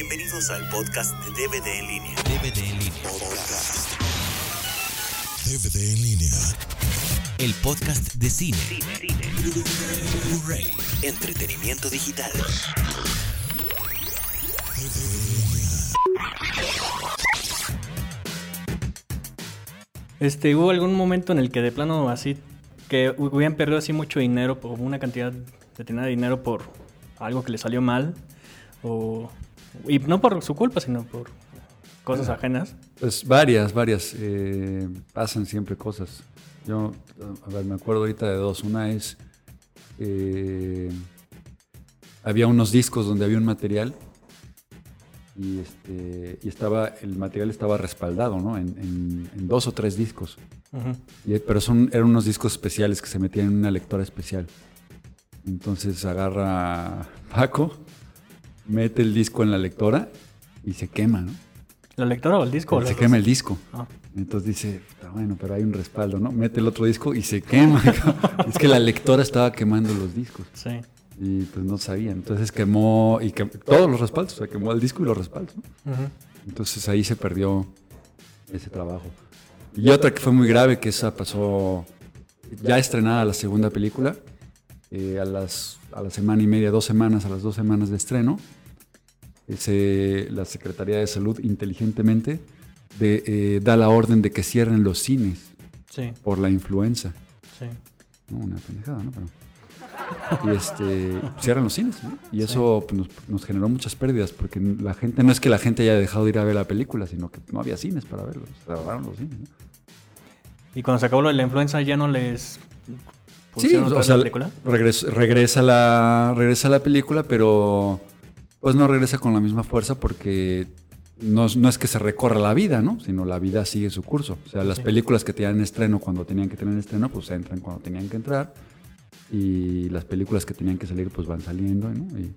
Bienvenidos al podcast de DVD en línea. DVD en línea. Podcast. DVD en línea. El podcast de cine. Blu-ray. Entretenimiento digital. DVD en línea. Este, hubo algún momento en el que de plano así, que hubieran perdido así mucho dinero, por una cantidad determinada de dinero por algo que le salió mal, o, y no por su culpa, sino por cosas ajenas. Pues varias, varias. eh, pasan siempre cosas. Yo, a ver, me acuerdo ahorita de dos. Una es, eh, había unos discos donde había un material y, este, y estaba, el material estaba respaldado, ¿no? En, en- en dos o tres discos. Y- pero son, eran unos discos especiales que se metían en una lectora especial. Entonces agarra Paco, mete el disco en la lectora y se quema, ¿no? ¿La lectora o el disco? o se quema el disco. Ah. Entonces dice, "Está bueno, pero hay un respaldo, ¿no? Mete el otro disco y se quema. es que la lectora estaba quemando los discos Sí. y pues no sabía. Entonces quemó y quem- todos los respaldos, o sea, quemó el disco y los respaldos. ¿no? Entonces ahí se perdió ese trabajo. Y otra que fue muy grave, que esa pasó ya estrenada la segunda película, eh, a, las, a la semana y media, dos semanas, a las dos semanas de estreno, se- la Secretaría de Salud inteligentemente de, eh, da la orden de que cierren los cines Sí, por la influenza. sí. No, una pendejada, ¿no? Pero- y este, cierran los cines, ¿no? Y eso pues, nos, nos generó muchas pérdidas, porque la gente, no es que la gente haya dejado de ir a ver la película, sino que no había cines para verlos, cerraron los cines, ¿no? Y cuando se acabó lo de la influenza, ¿ya no les Sí, otra o sea, la película? regres- regresa, la, regresa la película, pero pues no regresa con la misma fuerza porque no, es- no es que se recorra la vida, ¿no? Sino la vida sigue su curso. O sea, las Sí. películas que tenían estreno cuando tenían que tener estreno, pues entran cuando tenían que entrar. Y las películas que tenían que salir, pues van saliendo, ¿no? Y,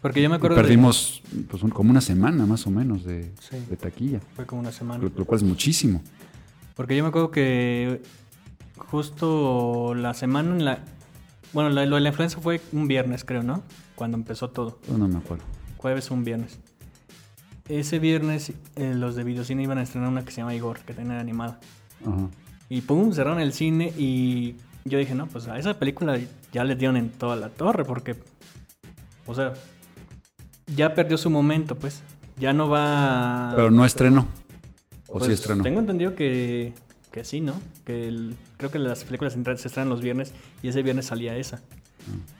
Porque yo me acuerdo de- perdimos pues, un- como una semana más o menos de, Sí. de taquilla, Fue como una semana. lo, lo cual es muchísimo. Porque yo me acuerdo que justo la semana en la... Bueno, la- lo de la influenza fue un viernes, creo, ¿no? Cuando empezó todo. No me acuerdo. Jueves o un viernes. Ese viernes eh, los de videocine iban a estrenar una que se llama Igor, que tenía animada. Ajá. Y pum, cerraron el cine y yo dije, no, pues a esa película ya le dieron en toda la torre porque, o sea, ya perdió su momento, pues. Ya no va... Pero no estrenó. O Pues, sí estrenó. Tengo entendido que, que sí, ¿no? Que el- creo que las películas se estrenan los viernes y ese viernes salía esa.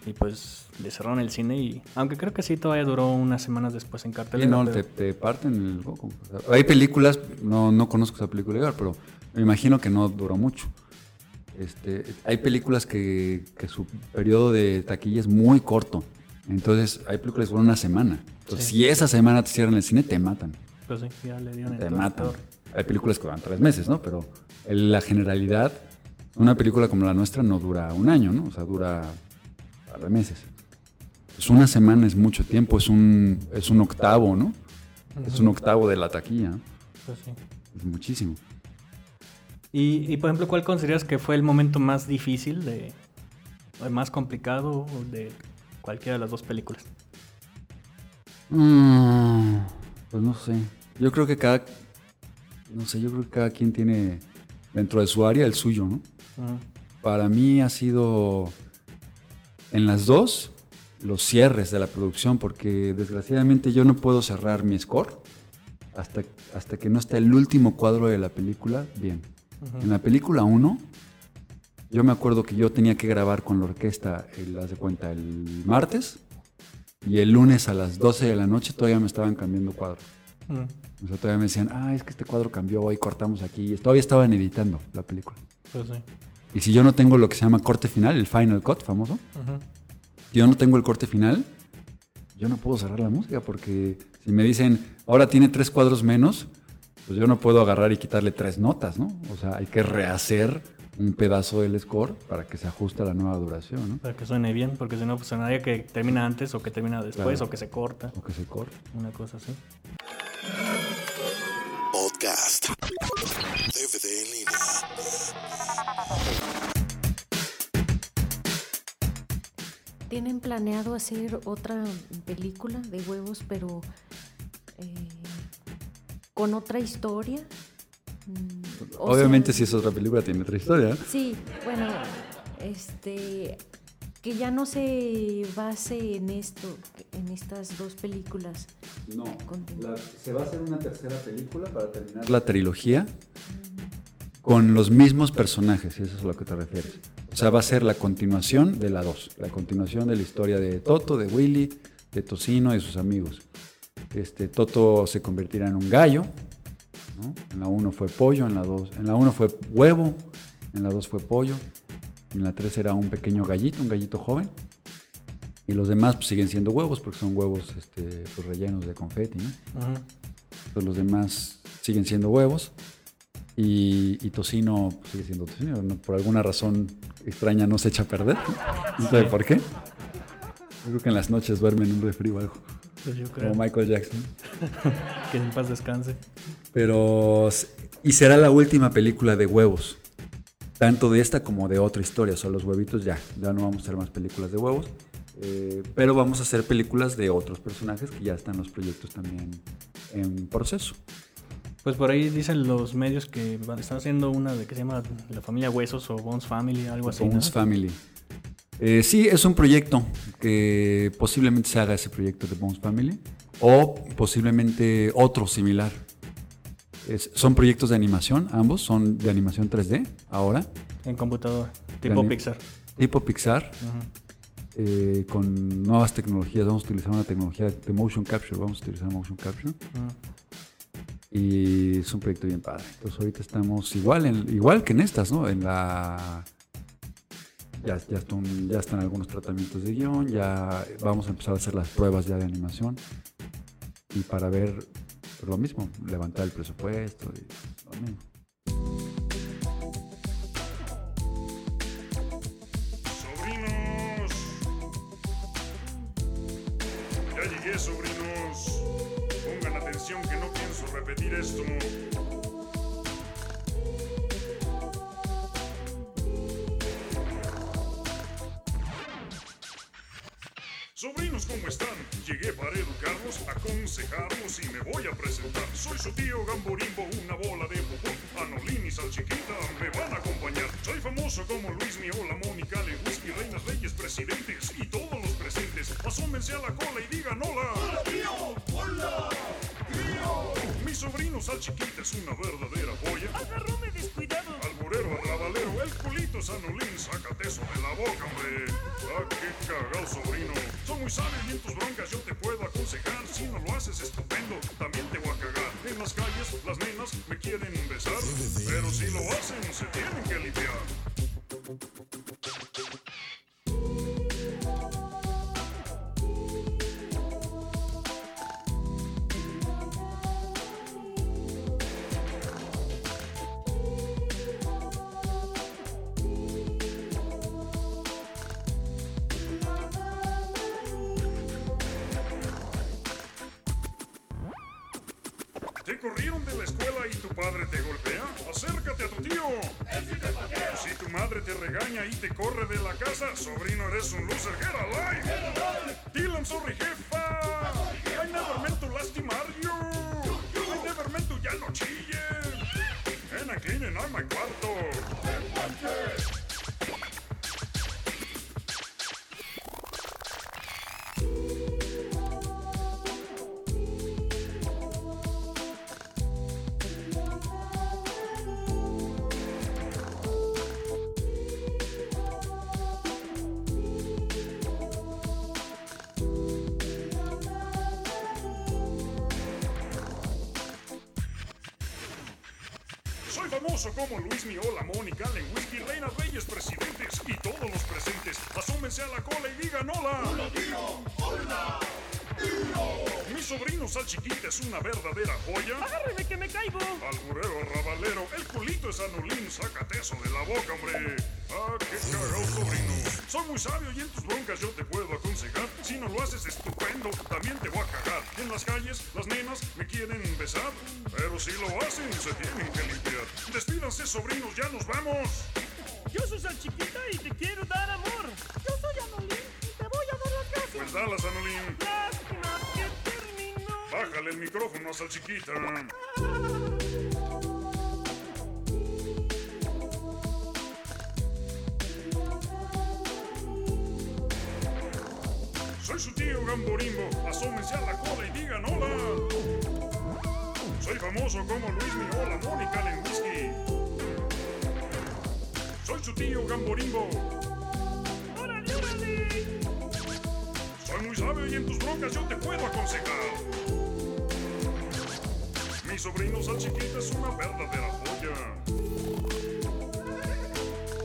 Y pues le cerraron el cine y... Aunque creo que sí, todavía duró unas semanas después en cartelera. no, pero- te, te parten el coco. O sea, hay películas, no, no conozco esa película, Edgar, pero me imagino que no duró mucho. Este, hay películas que, que su periodo de taquilla es muy corto. Entonces, hay películas que duran una semana. Entonces, Sí. si esa semana te cierran el cine, te matan. Pues sí, ya le dieron Te matan. Hay películas que duran tres meses, ¿no? Pero en la generalidad, una película como la nuestra no dura un año, ¿no? O sea, dura par de meses. Pues una semana es mucho tiempo, es un, es un octavo, ¿no? Es un octavo de la taquilla. Pues sí. Es muchísimo. Y, y, por ejemplo, ¿cuál consideras que fue el momento más difícil de... o el más complicado de cualquiera de las dos películas? Mm, pues no sé. Yo creo que cada. No sé, yo creo que cada quien tiene dentro de su área el suyo, ¿no? Para mí ha sido en las dos los cierres de la producción, porque desgraciadamente yo no puedo cerrar mi score hasta, hasta que no esté el último cuadro de la película bien. En la película 1, yo me acuerdo que yo tenía que grabar con la orquesta, el, haz de cuenta, el martes, y el lunes a las 12 de la noche todavía me estaban cambiando cuadros. Ujú. O sea, todavía me decían, ah, es que este cuadro cambió, hoy cortamos aquí. Todavía estaban editando la película. Pues sí. Y si yo no tengo lo que se llama corte final, el final cut famoso, si yo no tengo el corte final, yo no puedo cerrar la música porque si me dicen, ahora tiene tres cuadros menos, pues yo no puedo agarrar y quitarle tres notas, ¿no? O sea, hay que rehacer un pedazo del score para que se ajuste a la nueva duración, ¿no? Para que suene bien, porque si no, pues sonaría que termina antes o que termina después Claro. o que se corta. O que se corte. Una cosa así. Podcast. DVD en línea. Tienen planeado hacer otra película de huevos, pero eh, con otra historia. Mm, o Obviamente sea, si es otra película tiene otra historia. Sí, bueno, este que ya no se base en esto, en estas dos películas. No, se va a hacer una tercera película para terminar la trilogía con los mismos personajes, si eso es a lo que te refieres. O sea, va a ser la continuación de la 2, la continuación de la historia de Toto, de Willy, de Tocino y sus amigos. Este, Toto se convertirá en un gallo, ¿no? En la 1 fue pollo, en la 2, en la 1 fue huevo, en la 2 fue pollo, en la 3 era un pequeño gallito, un gallito joven. Y los demás pues, siguen siendo huevos porque son huevos este, pues, rellenos de confeti, ¿no? Entonces los demás siguen siendo huevos y, y tocino sigue siendo tocino. ¿no? Por alguna razón extraña no se echa a perder. No sabe por qué. Yo creo que en las noches duerme en un refri o algo, Pues yo creo como Michael Jackson. que en paz descanse. Pero, y será la última película de huevos. Tanto de esta como de otra historia. O sea, los huevitos ya. Ya no vamos a hacer más películas de huevos. eh, pero vamos a hacer películas de otros personajes que ya están los proyectos también en proceso. Pues por ahí dicen los medios que están haciendo una de que se llama La Familia Huesos o Bones Family, algo así. ¿no? Bones Family. Eh, sí, es un proyecto que posiblemente se haga ese proyecto de Bones Family o posiblemente otro similar. Es- son proyectos de animación, ambos son de animación 3D ahora, En computadora, tipo Pixar. tipo Pixar, eh, con nuevas tecnologías. Vamos a utilizar una tecnología de motion capture, vamos a utilizar motion capture. Ujú. Y es un proyecto bien padre. Entonces ahorita estamos igual, en, igual que en estas, ¿no? En la... Ya, ya, están, ya están algunos tratamientos de guion, ya vamos a empezar a hacer las pruebas ya de animación. Y para ver pues, lo mismo, levantar el presupuesto y lo mismo. Esto. Sobrinos, ¿cómo están? Llegué para educarlos, aconsejarlos y me voy a presentar. Soy su tío Gamborimbo, una bola de popón. Anolín y Salchiquita me van a acompañar. Soy famoso como Luis Miola, Mónica Lewinsky, Reinas Reyes, presidentes y todos los presentes. Asómense a la cola y digan hola. ¡Hola, tío! ¡Hola! ¡Tío! Mi sobrino Salchiquita es una verdadera joya. Agarróme descuidado. Alburero, arrabalero, el culito sanolín, sácate eso de la boca, hombre. Ah, qué cagado, sobrino. Son muy sabios y en tus broncas yo te puedo aconsejar. Si no lo haces estupendo, también te voy a cagar. En las calles, las nenas me quieren besar. Pero si lo hacen, se tienen que limpiar. Corrieron de la escuela y tu padre te golpea? Acércate a tu tío. Si tu madre te regaña y te corre de la casa, sobrino, eres un loser. Get alive. Tell I'm sorry, jefa. I never meant to lastimar you. I never meant to ya no chille. Ven aquí, en my cuarto. Estás, Anolín? Bájale el micrófono a Salchiquita. Soy su tío Gamborimbo, asómense a la cola y digan hola. Soy famoso como Luis Mi, hola Mónica Lewinsky. Soy su tío Gamborimbo, soy muy sabio y en tus broncas yo te puedo aconsejar. Mi sobrino Salchiquita es una verdadera joya.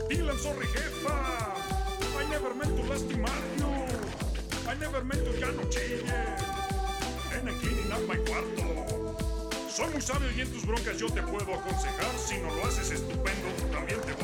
Dylan, sorry jefa. I never meant to lastimar you. I never meant to ya no chille. Ven a cleaning up my cuarto. Soy muy sabio y en tus broncas yo te puedo aconsejar. Si no lo haces estupendo, también te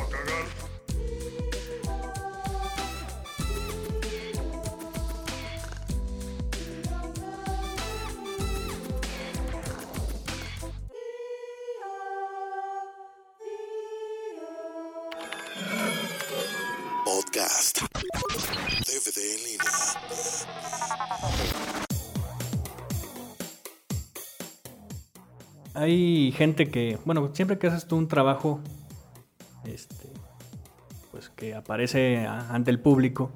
Hay gente que, bueno, siempre que haces tú un trabajo, este, pues que aparece ante el público,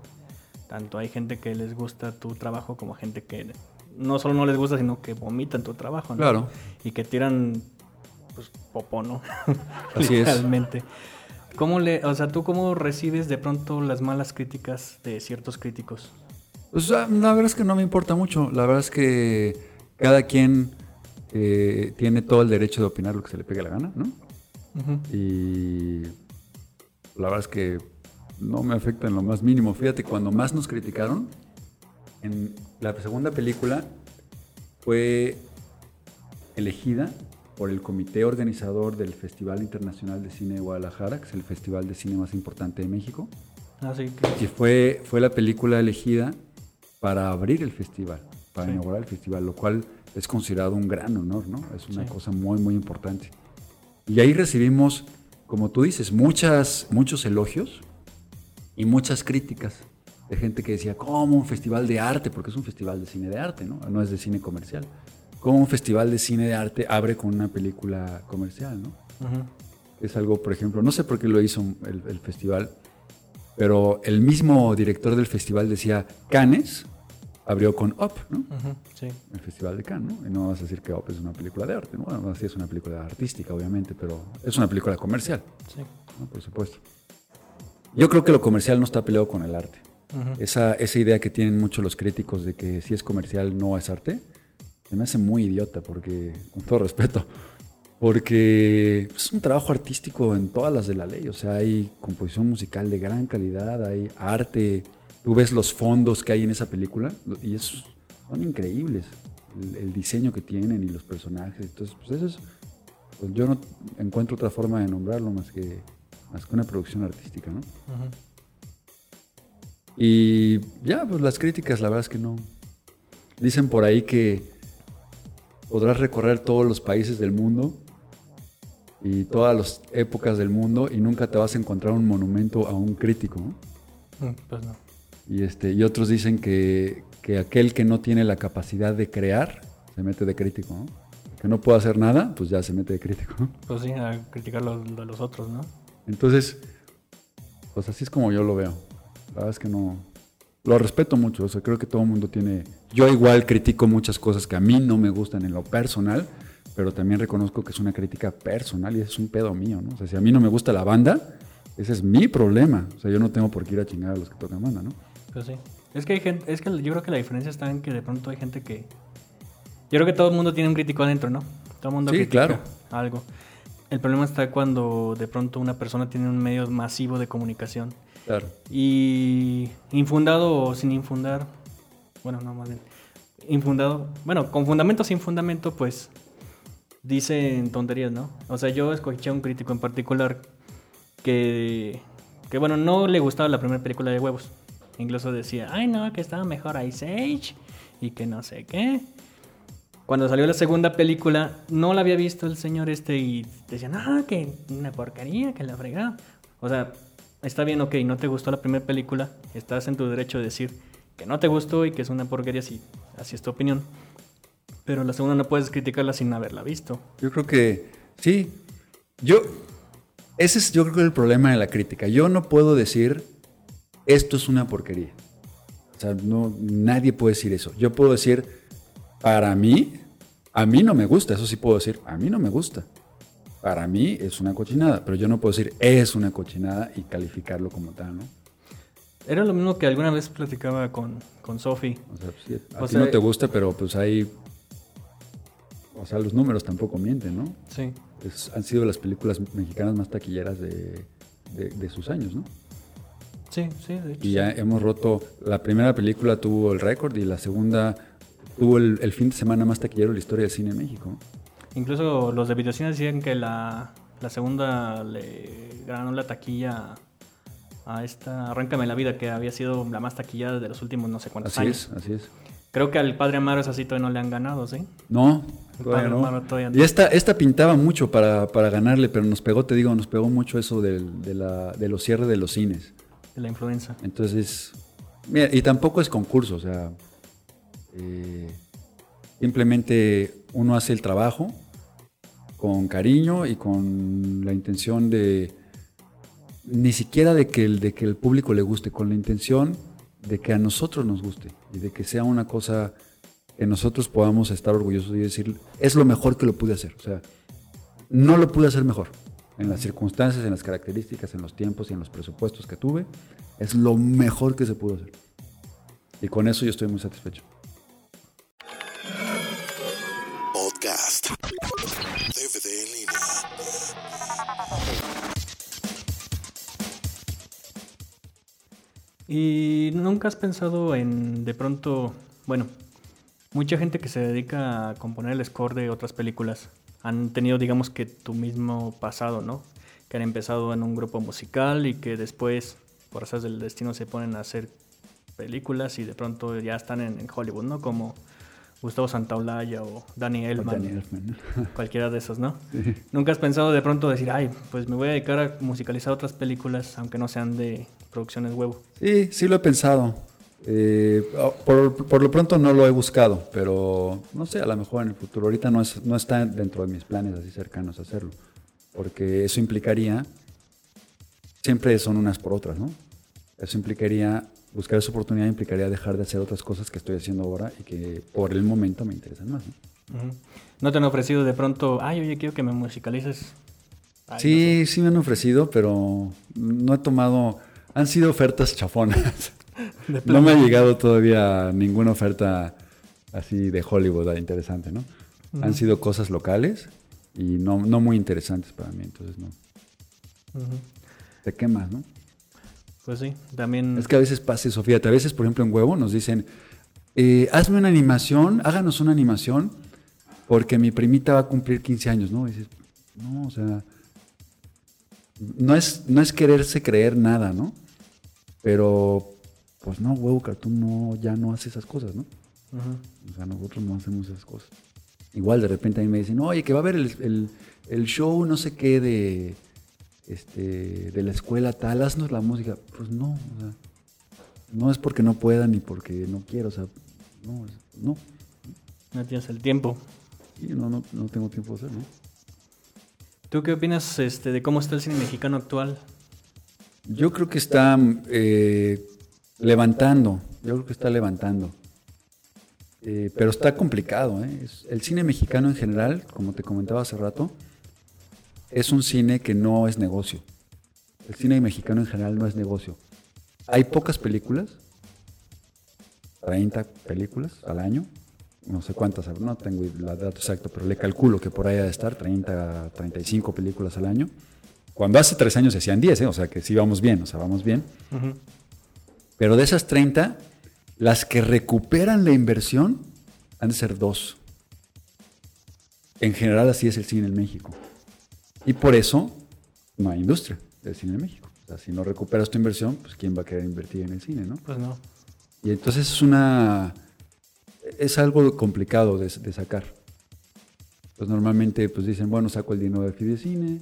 tanto hay gente que les gusta tu trabajo como gente que no solo no les gusta, sino que vomitan tu trabajo, ¿no? Claro. Y que tiran, pues, popó, ¿no? Así es. Literalmente. ¿Cómo le, o sea, tú cómo recibes de pronto las malas críticas de ciertos críticos? O sea, la verdad es que no me importa mucho. La verdad es que cada quien eh, tiene todo el derecho de opinar lo que se le pegue la gana, ¿no? Y la verdad es que no me afecta en lo más mínimo. Fíjate, cuando más nos criticaron, en la segunda película fue elegida por el comité organizador del Festival Internacional de Cine de Guadalajara, que es el festival de cine más importante de México. Así que, Y fue, fue la película elegida para abrir el festival, para Sí. inaugurar el festival, lo cual es considerado un gran honor, ¿no? Es una Sí. cosa muy, muy importante. Y ahí recibimos, como tú dices, muchas, muchos elogios y muchas críticas de gente que decía, ¿cómo un festival de arte? Porque es un festival de cine de arte, ¿no? No es de cine comercial. ¿Cómo un festival de cine de arte abre con una película comercial, ¿no? Es algo, por ejemplo, no sé por qué lo hizo el, el festival, pero el mismo director del festival decía, Cannes abrió con Up, ¿no? ujú, sí. El festival de Cannes, ¿no? Y no vas a decir que Up es una película de arte, ¿no? Bueno, sí es una película artística, obviamente, pero es una película comercial, Sí. ¿no? Por supuesto. Yo creo que lo comercial no está peleado con el arte. Ujú. Esa, esa idea que tienen muchos los críticos de que si es comercial no es arte, se me hace muy idiota porque, con todo respeto, porque es un trabajo artístico en todas las de la ley. O sea, hay composición musical de gran calidad, hay arte. Tú ves los fondos que hay en esa película y es, son increíbles. El, el diseño que tienen y los personajes. Entonces, pues eso es. pues yo no encuentro otra forma de nombrarlo más que, más que una producción artística, ¿no? Y ya, pues las críticas, la verdad es que no. Dicen por ahí que podrás recorrer todos los países del mundo y todas las épocas del mundo y nunca te vas a encontrar un monumento a un crítico. ¿no? Mm, Pues no. Y, este, y otros dicen que, que aquel que no tiene la capacidad de crear se mete de crítico. ¿no? Que no puede hacer nada, pues ya se mete de crítico. Pues sí, a criticar lo de los otros, ¿no? Entonces, pues así es como yo lo veo. La verdad es que no. Lo respeto mucho, o sea, creo que todo el mundo tiene. Yo igual critico muchas cosas que a mí no me gustan en lo personal, pero también reconozco que es una crítica personal y es un pedo mío, ¿no? O sea, si a mí no me gusta la banda, ese es mi problema. O sea, yo no tengo por qué ir a chingar a los que tocan banda, ¿no? Pues sí. Es que hay gente, es que yo creo que la diferencia está en que de pronto hay gente que. Yo creo que todo el mundo tiene un crítico adentro, ¿no? Todo el mundo Sí, critica claro. algo. El problema está cuando de pronto una persona tiene un medio masivo de comunicación. Claro. Y infundado o sin infundar, bueno, no más bien, infundado, bueno, con fundamento o sin fundamento, pues dicen tonterías, ¿no? O sea, yo escuché a un crítico en particular que, que, bueno, no le gustaba la primera película de huevos. Incluso decía, ay, no, que estaba mejor Ice Age y que no sé qué. Cuando salió la segunda película, no la había visto el señor este y decían, ah, que una porquería, que la fregada. O sea, está bien, ok, no te gustó la primera película, estás en tu derecho de decir que no te gustó y que es una porquería si así es tu opinión. Pero la segunda no puedes criticarla sin haberla visto. Yo creo que sí. Yo ese es yo creo que el problema de la crítica. Yo no puedo decir esto es una porquería. O sea, no nadie puede decir eso. Yo puedo decir para mí a mí no me gusta, eso sí puedo decir, a mí no me gusta. Para mí es una cochinada, pero yo no puedo decir es una cochinada y calificarlo como tal, ¿no? Era lo mismo que alguna vez platicaba con, con Sofi. O sea, pues, sí, a O ti sea- no te gusta, pero pues hay o sea, los números tampoco mienten, ¿no? Sí. Es- han sido las películas mexicanas más taquilleras de, de- de sus años, ¿no? Sí, sí, de hecho. Y ya hemos roto, la primera película tuvo el récord y la segunda tuvo el, el fin de semana más taquillero de la historia del cine en México. Incluso los de videocines decían que la, la segunda le ganó la taquilla a esta Arráncame la vida, que había sido la más taquillada de los últimos no sé cuántos Así años. es, así es. Creo que al Padre Amaro es así, todavía no le han ganado, ¿sí? No, todavía Padre no. Amaro todavía no. Y esta, esta pintaba mucho para, para ganarle, pero nos pegó, te digo, nos pegó mucho eso del- de, la, de los cierres de los cines. De la influenza. Entonces, y tampoco es concurso, o sea, eh, simplemente uno hace el trabajo con cariño y con la intención de, ni siquiera de que, el, de que el público le guste, con la intención de que a nosotros nos guste y de que sea una cosa que nosotros podamos estar orgullosos y decir, es lo mejor que lo pude hacer. O sea, no lo pude hacer mejor. En las circunstancias, en las características, en los tiempos y en los presupuestos que tuve, es lo mejor que se pudo hacer. Y con eso yo estoy muy satisfecho. Podcast. DVD en línea. ¿Y nunca has pensado en de pronto, bueno, mucha gente que se dedica a componer el score de otras películas han tenido, digamos que tu mismo pasado, ¿no? Que han empezado en un grupo musical y que después, por razas del destino, se ponen a hacer películas y de pronto ya están en, en Hollywood, ¿no? Como Gustavo Santaolalla o Danny Elfman. Danny Elfman, ¿no? Cualquiera de esos, ¿no? ¿Nunca has pensado de pronto decir, ay, pues me voy a dedicar a musicalizar otras películas, aunque no sean de producciones huevo? Sí, sí lo he pensado. Eh, por, por lo pronto no lo he buscado, pero no sé, a lo mejor en el futuro. Ahorita no, es, no está dentro de mis planes así cercanos hacerlo, porque eso implicaría, siempre son unas por otras, ¿no? Eso implicaría, buscar esa oportunidad implicaría dejar de hacer otras cosas que estoy haciendo ahora y que por el momento me interesan más. ¿no? ¿No te han ofrecido de pronto, ay, oye, quiero que me musicalices? Ay, sí, sí me han ofrecido, pero no he tomado, han sido ofertas chafonas. No me ha llegado todavía ninguna oferta así de Hollywood ah, interesante, ¿no? Han sido cosas locales y no, no muy interesantes para mí, entonces no. Ujú. Te quemas, ¿no? Pues sí, también... Es que a veces pasa eso, fíjate, a veces, por ejemplo, en Huevo nos dicen, eh, hazme una animación, háganos una animación, porque mi primita va a cumplir 15 años, ¿no? Y dices, no, o sea, no es, no es quererse creer nada, ¿no? Pero, pues no, Huevo Cartoon no, ya no hace esas cosas, ¿no? Ujú. O sea, nosotros no hacemos esas cosas. Igual de repente a mí me dicen, oye, que va a haber el, el- el show no sé qué de, este, de la escuela tal, haznos la música. Pues no, o sea, no es porque no pueda ni porque no quiero, o sea, no, es- no, No tienes el tiempo. sí, no, no, no tengo tiempo de hacer, ¿no? ¿Tú qué opinas este, de cómo está el cine mexicano actual? Yo creo que está eh, levantando, yo creo que está levantando. Eh, pero está complicado. ¿eh? El cine mexicano en general, como te comentaba hace rato, es un cine que no es negocio. El cine mexicano en general no es negocio. Hay pocas películas, 30 películas al año, no sé cuántas, no tengo el dato exacto, pero le calculo que por ahí ha de estar 30, 35 películas al año. Cuando hace tres años se hacían 10, ¿eh? o sea que sí vamos bien, o sea, vamos bien. Ujú. Pero de esas 30, las que recuperan la inversión han de ser dos. En general así es el cine en México. Y por eso no hay industria del cine en México. O sea, si no recuperas tu inversión, pues ¿quién va a querer invertir en el cine, no? Pues no. Y entonces es una... Es algo complicado de, de sacar. Pues normalmente pues dicen, bueno, saco el dinero del Fidecine,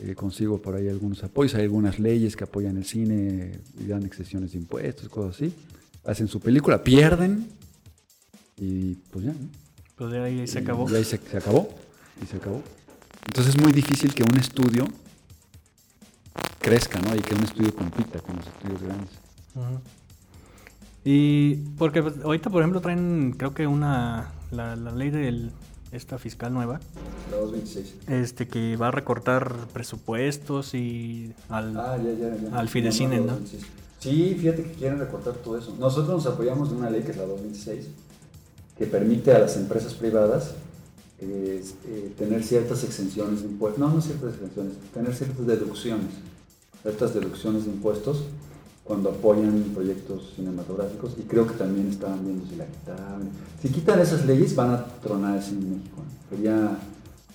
eh, consigo por ahí algunos apoyos, hay algunas leyes que apoyan el cine y dan excepciones de impuestos, cosas así. hacen su película, pierden y pues ya, ¿no? Pues de ahí se acabó. Y ahí se, se acabó. Y se acabó. Entonces es muy difícil que un estudio crezca, ¿no? Y que un estudio compita con los estudios grandes. Y porque pues, ahorita, por ejemplo, traen, creo que una, la, la ley de esta fiscal nueva, La 226. este que va a recortar presupuestos y al... Ah, ya, ya, ya. Al Fidecine, ¿no? Sí, fíjate que quieren recortar todo eso. Nosotros nos apoyamos de una ley que es la 226, que permite a las empresas privadas eh, eh, tener ciertas exenciones de impuestos. No, no ciertas exenciones, tener ciertas deducciones. Ciertas deducciones de impuestos cuando apoyan proyectos cinematográficos y creo que también estaban viendo si la quitaban. Si quitan esas leyes van a tronar el cine en México. Sería,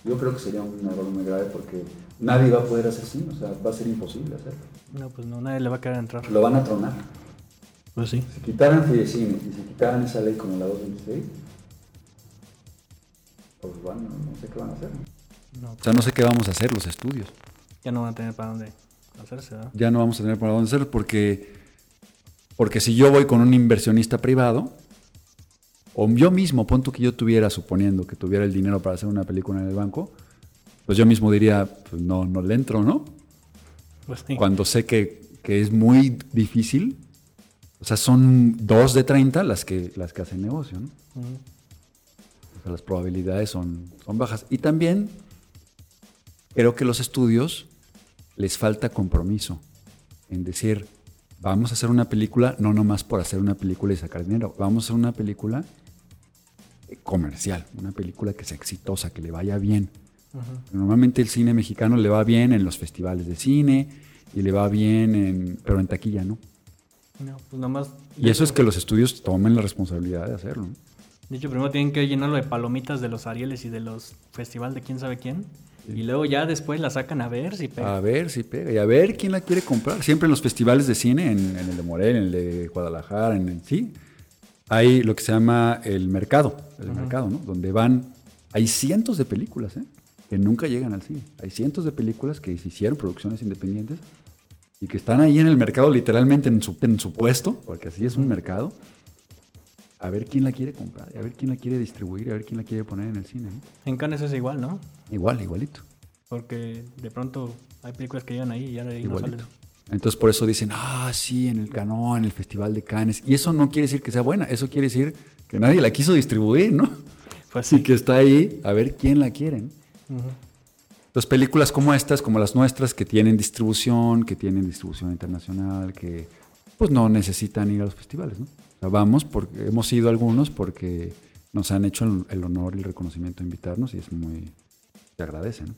yo creo que sería un error muy grave porque nadie va a poder hacer cine, o sea, va a ser imposible hacerlo. No, pues no, nadie le va a querer entrar. Lo van a tronar. Pues sí. Si quitaran Fidecine y si quitaran esa ley como la 226, pues bueno, no sé qué van a hacer. No, O sea, no sé qué vamos a hacer los estudios. ya no van a tener para dónde hacerse. Ya no vamos a tener para dónde hacer porque, porque si yo voy con un inversionista privado, o yo mismo, pon tú que yo tuviera, suponiendo que tuviera el dinero para hacer una película en el banco, pues yo mismo diría, pues no, no le entro, ¿no? Pues sí. Cuando sé que, que es muy difícil, o sea, son dos de 30 las que, las que hacen negocio, ¿no? O sea, las probabilidades son, son bajas. Y también creo que los estudios les falta compromiso en decir, vamos a hacer una película no nomás por hacer una película y sacar dinero, vamos a hacer una película eh, comercial, una película que sea exitosa, que le vaya bien. Normalmente el cine mexicano le va bien en los festivales de cine y le va bien en, pero en taquilla, ¿no? No, pues nomás. Y eso es que los estudios tomen la responsabilidad de hacerlo. ¿no? De hecho, primero tienen que llenarlo de palomitas de los Arieles y de los festival de quién sabe quién. Y luego ya después la sacan a ver si pega. A ver si pega. Y a ver quién la quiere comprar. Siempre en los festivales de cine, en, en el de Morelia, en el de Guadalajara, en el, sí, hay lo que se llama el mercado, el mercado, ¿no? Donde van, hay cientos de películas, ¿eh? Que nunca llegan al cine. Hay cientos de películas que se hicieron producciones independientes y que están ahí en el mercado, literalmente en su, en su puesto, porque así es un mercado. A ver quién la quiere comprar, a ver quién la quiere distribuir, a ver quién la quiere poner en el cine. ¿no? En Cannes es igual, ¿no? Igual, igualito. Porque de pronto hay películas que llegan ahí y ya de ahí no salen. Entonces por eso dicen, ah, sí, en el Canoa, en el Festival de Cannes. Y eso no quiere decir que sea buena, eso quiere decir que nadie la quiso distribuir, ¿no? Pues Así sí. que está ahí a ver quién la quiere. ¿no? Entonces películas como estas, como las nuestras, que tienen distribución, que tienen distribución internacional, que pues no necesitan ir a los festivales, ¿no? O sea, vamos porque hemos ido algunos porque nos han hecho el, el honor y el reconocimiento de invitarnos y es muy... Se agradece, ¿no?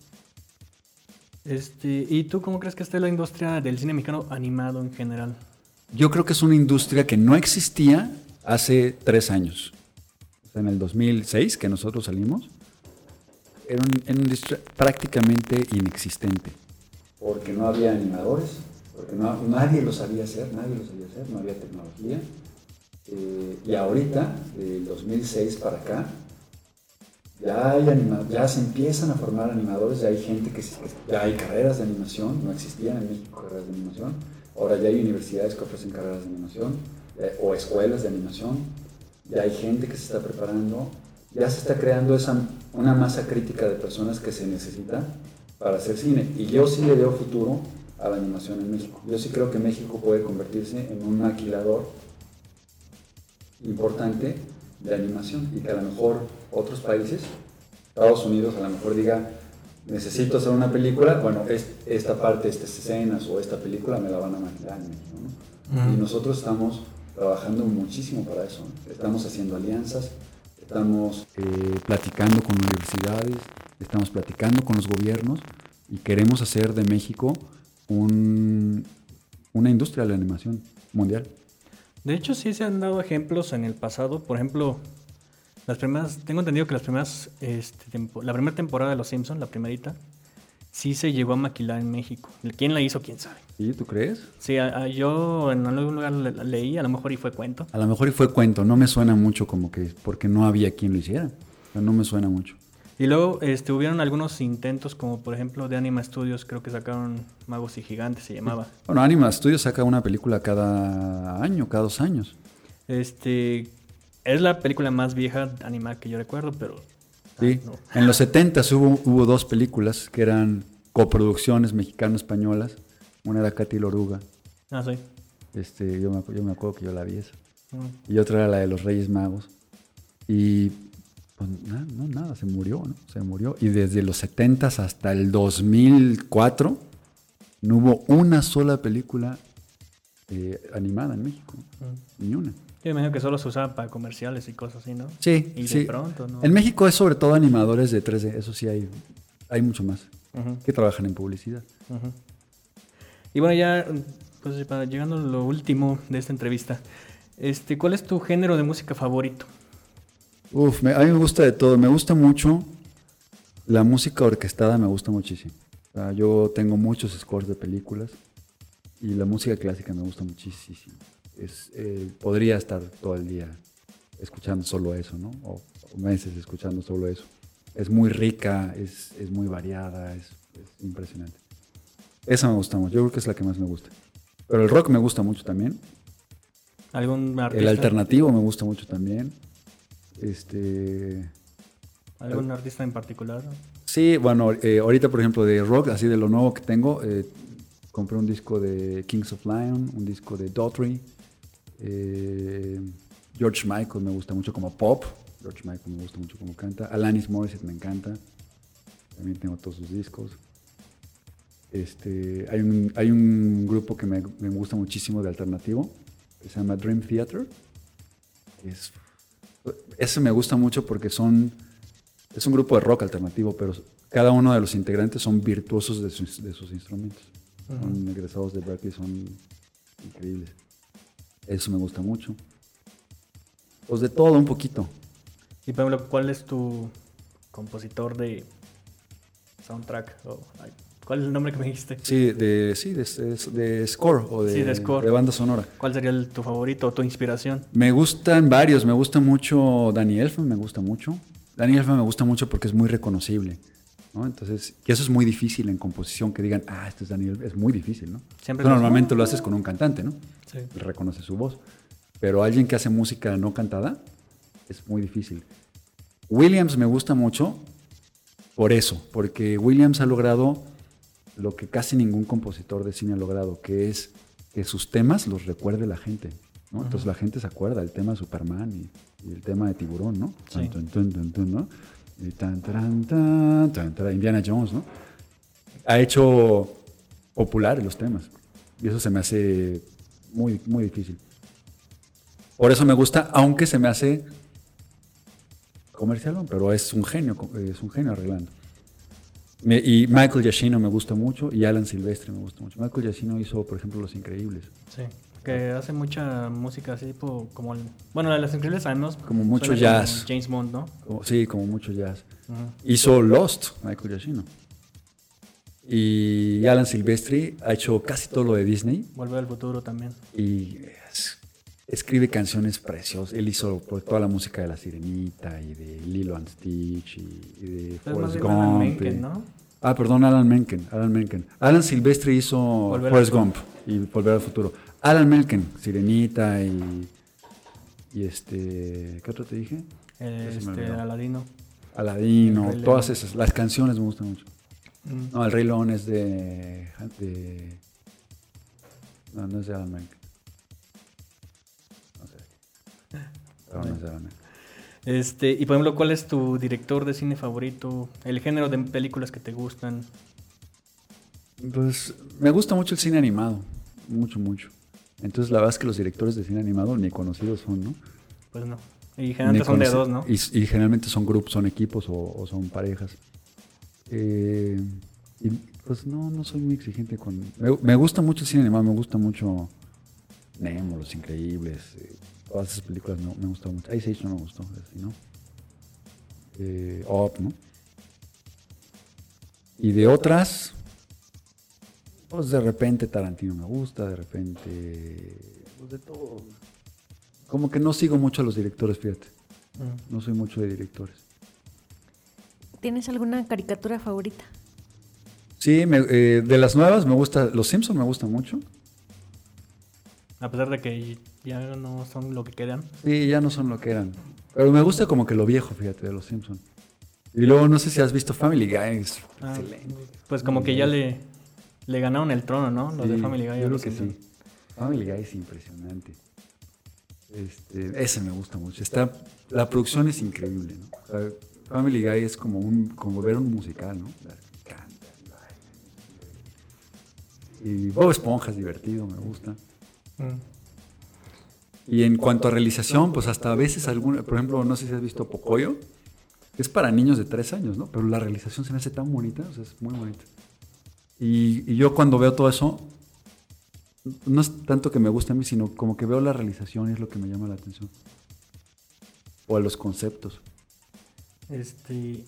Este, ¿Y tú cómo crees que esté la industria del cine mexicano animado en general? Yo creo que es una industria que no existía hace tres años. O sea, en el 2006, que nosotros salimos, era, un- era una industria prácticamente inexistente. Porque no había animadores, porque no- nadie lo sabía hacer, nadie lo sabía hacer, no había tecnología. Eh, y ahorita, del 2006 para acá, ya, hay anima- ya se empiezan a formar animadores, ya hay gente que, ya hay carreras de animación, no existían en México carreras de animación, ahora ya hay universidades que ofrecen carreras de animación eh, o escuelas de animación, ya hay gente que se está preparando, ya se está creando esa, una masa crítica de personas que se necesita para hacer cine. Y yo sí le veo futuro a la animación en México. Yo sí creo que México puede convertirse en un maquilador importante de animación y que a lo mejor otros países, Estados Unidos a lo mejor diga, necesito hacer una película, bueno, es- esta parte, estas escenas o esta película me la van a México. ¿no? Y nosotros estamos trabajando muchísimo para eso. ¿no? Estamos haciendo alianzas, estamos eh, platicando con universidades, estamos platicando con los gobiernos y queremos hacer de México un- una industria de la animación mundial. De hecho, sí se han dado ejemplos en el pasado. Por ejemplo, las primeras, tengo entendido que las primeras, este, tempo- la primera temporada de Los Simpsons, la primerita, sí se llegó a maquilar en México. ¿Quién la hizo? ¿Quién sabe? ¿Sí? ¿Tú crees? Sí, a- a- yo en algún lugar le- leí, a lo mejor y fue cuento. A lo mejor y fue cuento, no me suena mucho como que porque no había quien lo hiciera. No me suena mucho. Y luego este, hubieron algunos intentos, como por ejemplo de Anima Studios, creo que sacaron Magos y Gigantes, se llamaba. Bueno, Anima Studios saca una película cada año, cada dos años. Este. Es la película más vieja animada que yo recuerdo, pero. Sí. ah, no. En los 70 hubo, hubo dos películas que eran coproducciones mexicano-españolas. Una era Katy Loruga. Ah, sí. Este, yo, me, yo me acuerdo que yo la vi esa. Mm. Y otra era la de los Reyes Magos. Y pues nada, no, nada, se murió, ¿no? Se murió. Y desde los 70 hasta el 2004 no hubo una sola película eh, animada en México. Ni una. Yo imagino que solo se usaba para comerciales y cosas así, ¿no? Sí, Y de sí. pronto, ¿no? En México es sobre todo animadores de 3D, eso sí hay, hay mucho más, que trabajan en publicidad. Y bueno, ya, pues para llegando a lo último de esta entrevista. Este, ¿Cuál es tu género de música favorito? Uf, me- a mí me gusta de todo, me gusta mucho la música orquestada, me gusta muchísimo. O sea, yo tengo muchos scores de películas y la música clásica me gusta muchísimo. Es, eh, podría estar todo el día escuchando solo eso, ¿no? O, o meses escuchando solo eso. Es muy rica, es, es muy variada, es, es impresionante. Esa me gusta mucho, yo creo que es la que más me gusta. Pero el rock me gusta mucho también. ¿Algún artista? El alternativo me gusta mucho también. Este, ¿Algún artista en particular? Sí, bueno, eh, ahorita por ejemplo de rock, así de lo nuevo que tengo, eh, compré un disco de Kings of Lion, un disco de Daughtry, eh, George Michael me gusta mucho como pop, George Michael me gusta mucho como canta, Alanis Morissette me encanta, también tengo todos sus discos. Este, hay, un, hay un grupo que me, me gusta muchísimo de alternativo, que se llama Dream Theater. Es, ese me gusta mucho porque son es un grupo de rock alternativo, pero cada uno de los integrantes son virtuosos de sus, de sus instrumentos. Son egresados de Berkeley, son increíbles. Eso me gusta mucho. Pues de todo un poquito. Y por ejemplo, ¿cuál es tu compositor de soundtrack? O, ay, ¿Cuál es el nombre que me dijiste? Sí, de, sí, de, de- de score o de, Sí, de score. banda sonora. ¿Cuál sería el- tu favorito o tu inspiración? Me gustan varios, me gusta mucho Danny Elfman, me gusta mucho. Danny Elfman me gusta mucho porque es muy reconocible. ¿no? Entonces, que eso es muy difícil en composición, que digan, ah, este es Elfman, es muy difícil, ¿no? Siempre lo- normalmente lo haces con un cantante, ¿no? Sí. reconoce su voz. Pero alguien que hace música no cantada es muy difícil. Williams me gusta mucho por eso, porque Williams ha logrado lo que casi ningún compositor de cine ha logrado, que es que sus temas los recuerde la gente. ¿no? Entonces la gente se acuerda del tema de Superman y, y el tema de Tiburón, ¿no? Tan, taran, tan, tan, taran, Indiana Jones, ¿no? Ha hecho populares los temas. Y eso se me hace muy, muy difícil. Por eso me gusta, aunque se me hace comercial, pero es un genio, es un genio arreglando. Me- y Michael Giacchino me gusta mucho y Alan Silvestre me gusta mucho. Michael Giacchino hizo, por ejemplo, Los Increíbles. Sí. Que hace mucha música así, tipo, como el. Bueno, las increíbles sabemos. Como mucho jazz. James Bond, ¿no? Como- sí, como mucho jazz. Hizo Lost, Michael Giacchino. Y Alan Silvestri ha hecho casi todo lo de Disney Volver al futuro también. y escribe canciones preciosas. Él hizo pues, toda la música de La Sirenita y de Lilo and Stitch y, y de Forrest bien Alan Gump. Menken, y- ¿no? Ah, perdón, Alan Menken. Alan Menken. Alan Silvestri hizo Volver Forrest. Gump y Volver al Futuro. Alan Menken, Sirenita y, y este... ¿Qué otro te dije? Este. Aladino. Aladino, todas esas. Las canciones me gustan mucho. Mm. No, El Rey León es de... de- no, no es de Alan Menken. Este, y por ejemplo, ¿cuál es tu director de cine favorito? El género de películas que te gustan. Pues me gusta mucho el cine animado. Mucho, mucho. Entonces la verdad es que los directores de cine animado ni conocidos son, ¿no? Pues no. Y generalmente son de dos, ¿no? Y, y generalmente son grupos, son equipos o, o son parejas. Eh, y pues no, no soy muy exigente con... Me, me gusta mucho el cine animado, me gusta mucho Nemo, Los Increíbles, eh, todas esas películas me, me gustan mucho. Ice Age no me gustó, así, ¿no? Eh, Up, ¿no? Y de otras, pues de repente Tarantino me gusta, de repente, pues de todo. Como que no sigo mucho a los directores, fíjate. Mm. No soy mucho de directores. ¿Tienes alguna caricatura favorita? Sí, me- eh, de las nuevas me gusta, Los Simpsons me gustan mucho. A pesar de que ya no son lo que quedan. Sí, ya no son lo que eran. Pero me gusta como que lo viejo, fíjate, de los Simpsons. Y luego no sé si has visto Family Guy. Ah, excelente. Pues como que ya le, le ganaron el trono, ¿no? Los de Family Guy. Yo creo que sí. Family Guy es impresionante. Este, ese me gusta mucho. Está, la producción es increíble, ¿no? O sea, Family Guy es como un como ver un musical, ¿no? Y Bob Esponja es divertido, me gusta. Mm. Y en cuanto a realización, pues hasta a veces alguna, por ejemplo, no sé si has visto Pocoyo, es para niños de tres años, ¿no? Pero la realización se me hace tan bonita, o sea, es muy bonita. Y, y yo cuando veo todo eso, no es tanto que me guste a mí, sino como que veo la realización y es lo que me llama la atención. O a los conceptos. Este,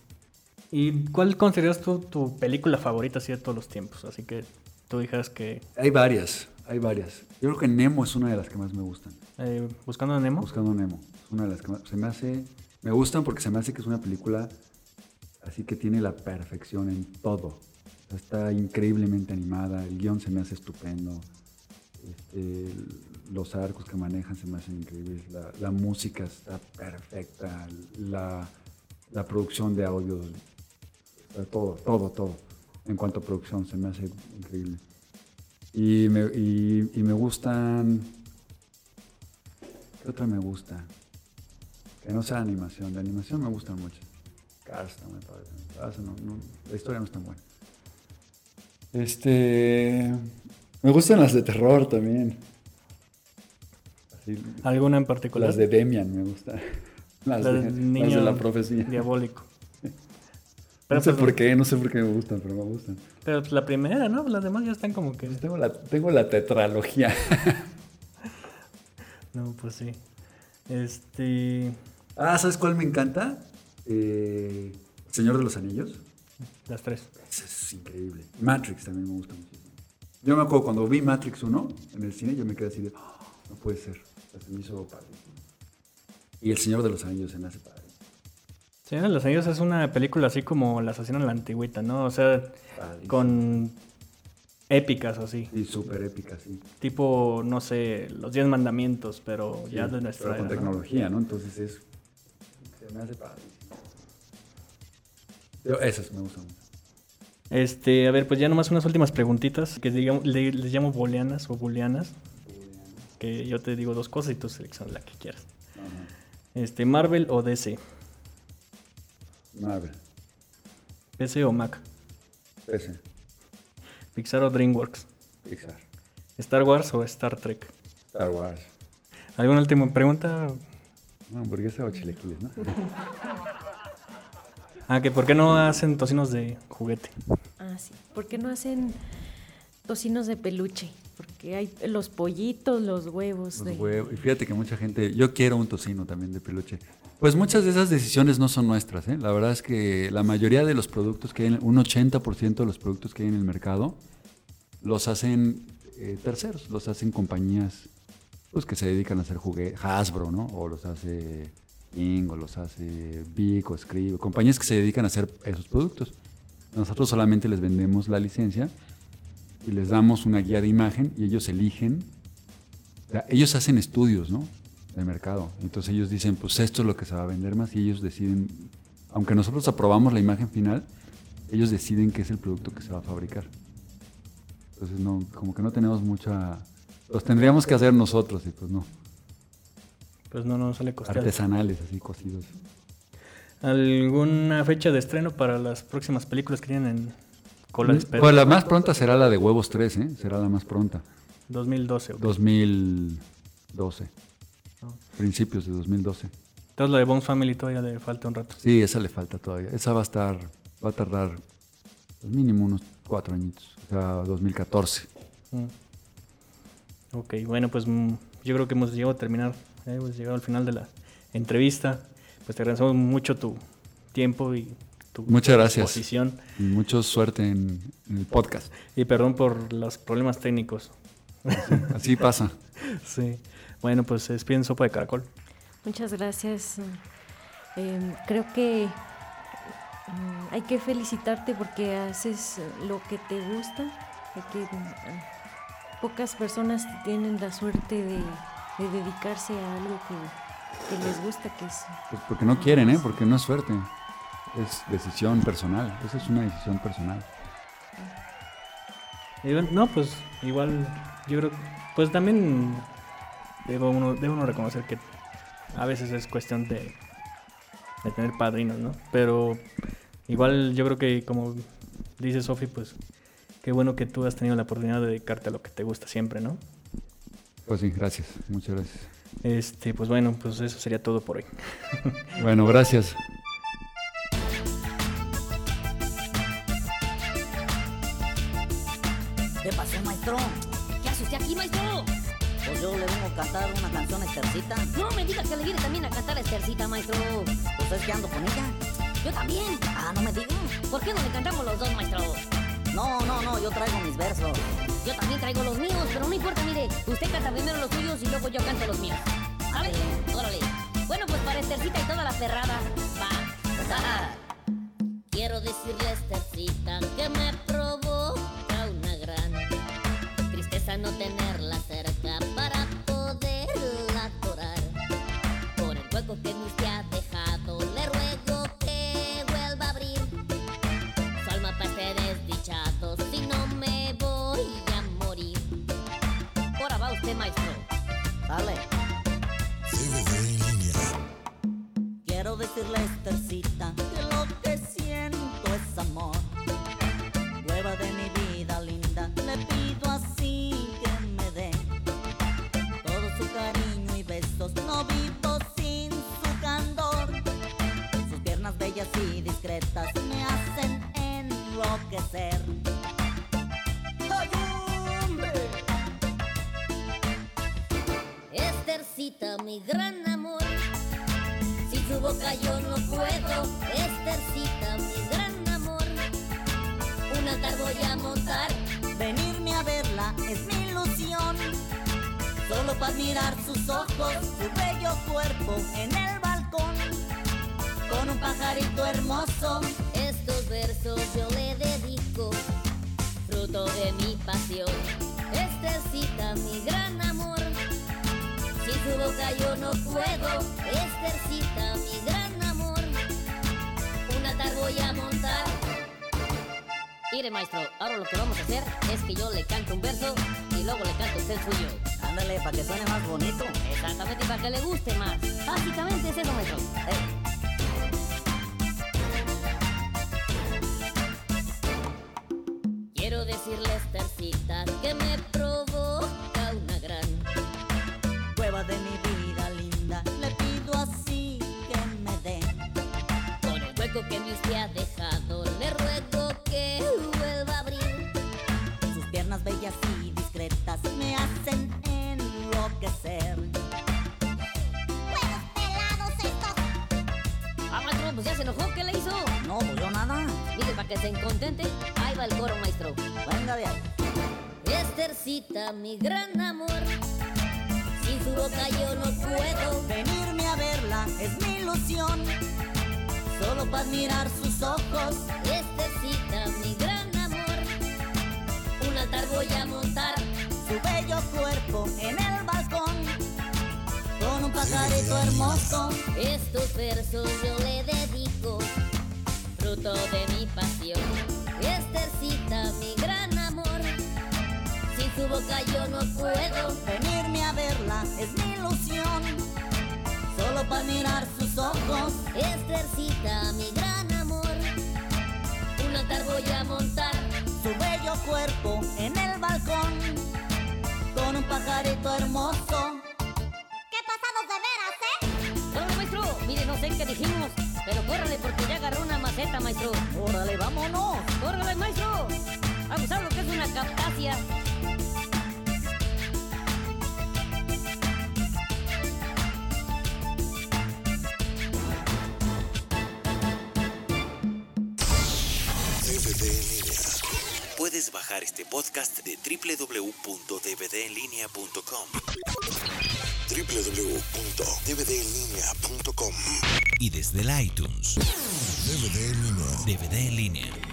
¿Y cuál consideras tú tu película favorita así de todos los tiempos? Así que tú dijeras que Hay varias, hay varias. Yo creo que Nemo es una de las que más me gustan. eh, Buscando a Nemo. Buscando Nemo. Es una de las que más, se me hace, me gustan porque se me hace que es una película así que tiene la perfección en todo. Está increíblemente animada, el guion se me hace estupendo, este, los arcos que manejan se me hacen increíbles, la, la música está perfecta, la, la producción de audio, todo, todo, todo. En cuanto a producción se me hace increíble. Y me, y- y me gustan ¿Qué otra me gusta? Que no sea animación. De animación me gustan mucho. Cars está muy padre. Cars no- no- la historia no es tan buena. Este. Me gustan las de terror también. Así, ¿Alguna en particular? las de Demian me gustan. Las, La de, las de la profecía. Diabólico. No sé pues, por qué, no sé por qué me gustan, pero me gustan. pero pues la primera, ¿no? Las demás ya están como que... Tengo la, tengo la tetralogía. No, pues sí. Este... ah, ¿sabes cuál me encanta? Eh, Señor de los Anillos. Las tres. Ese es increíble. Matrix también me gusta muchísimo. Yo me acuerdo cuando vi Matrix 1 en el cine, yo me quedé así de, "Ah, no puede ser. Se me hizo padrísimo. Y El Señor de los Anillos se me hace padre. Señor de los Anillos es una película así como La asesina en la antigüita, ¿no? O sea, Padrísimo. con épicas así. Y súper épica, sí. Tipo, no sé, los Diez Mandamientos, pero ya de nuestra pero con tecnología, ¿no? Entonces es. Se me hace. Yo, esas me gustan mucho. Este, a ver, pues ya nomás unas últimas preguntitas que digamos, le- les llamo booleanas o booleanas. Que yo te digo dos cosas y tú seleccionas la que quieras. Ajá. Este, Marvel o DC, Marvel. PC o Mac, Ese. Pixar o DreamWorks, Pixar. Star Wars o Star Trek. Star Wars. ¿Alguna última pregunta? Una hamburguesa o chilequiles, ¿no? Ah, que ¿por qué no hacen tocinos de juguete? Ah, sí. ¿Por qué no hacen tocinos de peluche? Porque hay los pollitos, los huevos. Los de... huevos. Y fíjate que mucha gente, yo quiero un tocino también de peluche. Pues muchas de esas decisiones no son nuestras. ¿eh? La verdad es que la mayoría de los productos que hay, un 80% de los productos que hay en el mercado, los hacen eh, terceros, los hacen compañías pues, que se dedican a hacer juguetes, Hasbro, ¿no? O los hace King, o los hace Big, o Scribe, compañías que se dedican a hacer esos productos. Nosotros solamente les vendemos la licencia y les damos una guía de imagen y ellos eligen ellos hacen estudios, ¿no? De mercado. Entonces ellos dicen, pues esto es lo que se va a vender más y ellos deciden, aunque nosotros aprobamos la imagen final, ellos deciden qué es el producto que se va a fabricar. Entonces no, como que no tenemos mucha, los tendríamos que hacer nosotros y pues no, Pues no, no sale costeado. artesanales así cocidos. ¿Alguna fecha de estreno para las próximas películas que tienen en cola de espera? Pues la más pronta será la de Huevos 3, ¿eh? Será la más pronta. 2012. ok. 2012. Principios de 2012. Entonces lo de Bones Family todavía le falta un rato. Sí, esa le falta todavía. Esa va a estar, va a tardar mínimo unos cuatro añitos. O sea, 2014. Mm. Ok, bueno, pues mm, yo creo que hemos llegado a terminar. eh, hemos llegado al final de la entrevista. Pues te agradecemos mucho tu tiempo y tu Muchas gracias. disposición. Y mucha suerte en, en el podcast. Y perdón por los problemas técnicos. Así pasa. Sí. Bueno, pues se despiden Sopa de Caracol. Muchas gracias. Eh, creo que mm, hay que felicitarte porque haces lo que te gusta. Hay que, mm, pocas personas tienen la suerte de de dedicarse a algo que, que les gusta, que es... Pues porque no quieren, ¿eh? Porque no es suerte. Es decisión personal. Esa es una decisión personal. No, pues igual yo creo, pues también debo uno, debe uno reconocer que a veces es cuestión de, de tener padrinos, ¿no? Pero igual yo creo que como dice Sofi, pues qué bueno que tú has tenido la oportunidad de dedicarte a lo que te gusta siempre, ¿no? Pues sí, gracias. Muchas gracias. Este, pues bueno, pues eso sería todo por hoy. Bueno, gracias. Con ella. Yo también. Ah, no me digas. ¿Por qué no le cantamos los dos, maestro? No, no, no, yo traigo mis versos. Yo también traigo los míos, pero no importa, mire. Usted canta primero los suyos y luego yo canto los míos. ¿Sabe? Órale. Bueno, pues para Estercita y toda la ferrada. Va. Quiero decirle a Estercita que me provoca una gran tristeza no tenerla cerca para poderla adorar. Por el hueco que me Mi gran amor. Sin su boca yo no puedo. Estercita, mi gran amor. Un altar voy a montar. Mire, maestro, ahora lo que vamos a hacer es que yo le canto un verso y luego le canto usted el suyo. ándale para que suene más bonito. Exactamente, para que le guste más. Básicamente es eso, maestro. Eh, pajarito hermoso, Estos versos yo le dedico, fruto de mi pasión. Estercita, mi gran amor, sin su boca yo no puedo. venirme a verla es mi ilusión. Solo para mirar sus ojos, Estercita, mi gran amor, un altar voy a montar. su bello cuerpo en el balcón. Con un pajarito hermoso. Córrale porque ya agarró una maceta, maestro. Órale, vámonos. ¡Córrele, maestro! Vamos a lo que es una captasia. DVD en línea. Puedes bajar este podcast de www.dvdenlinea.com. www.dvdenlinea.com. y desde el iTunes. DVD en línea. DVD en línea.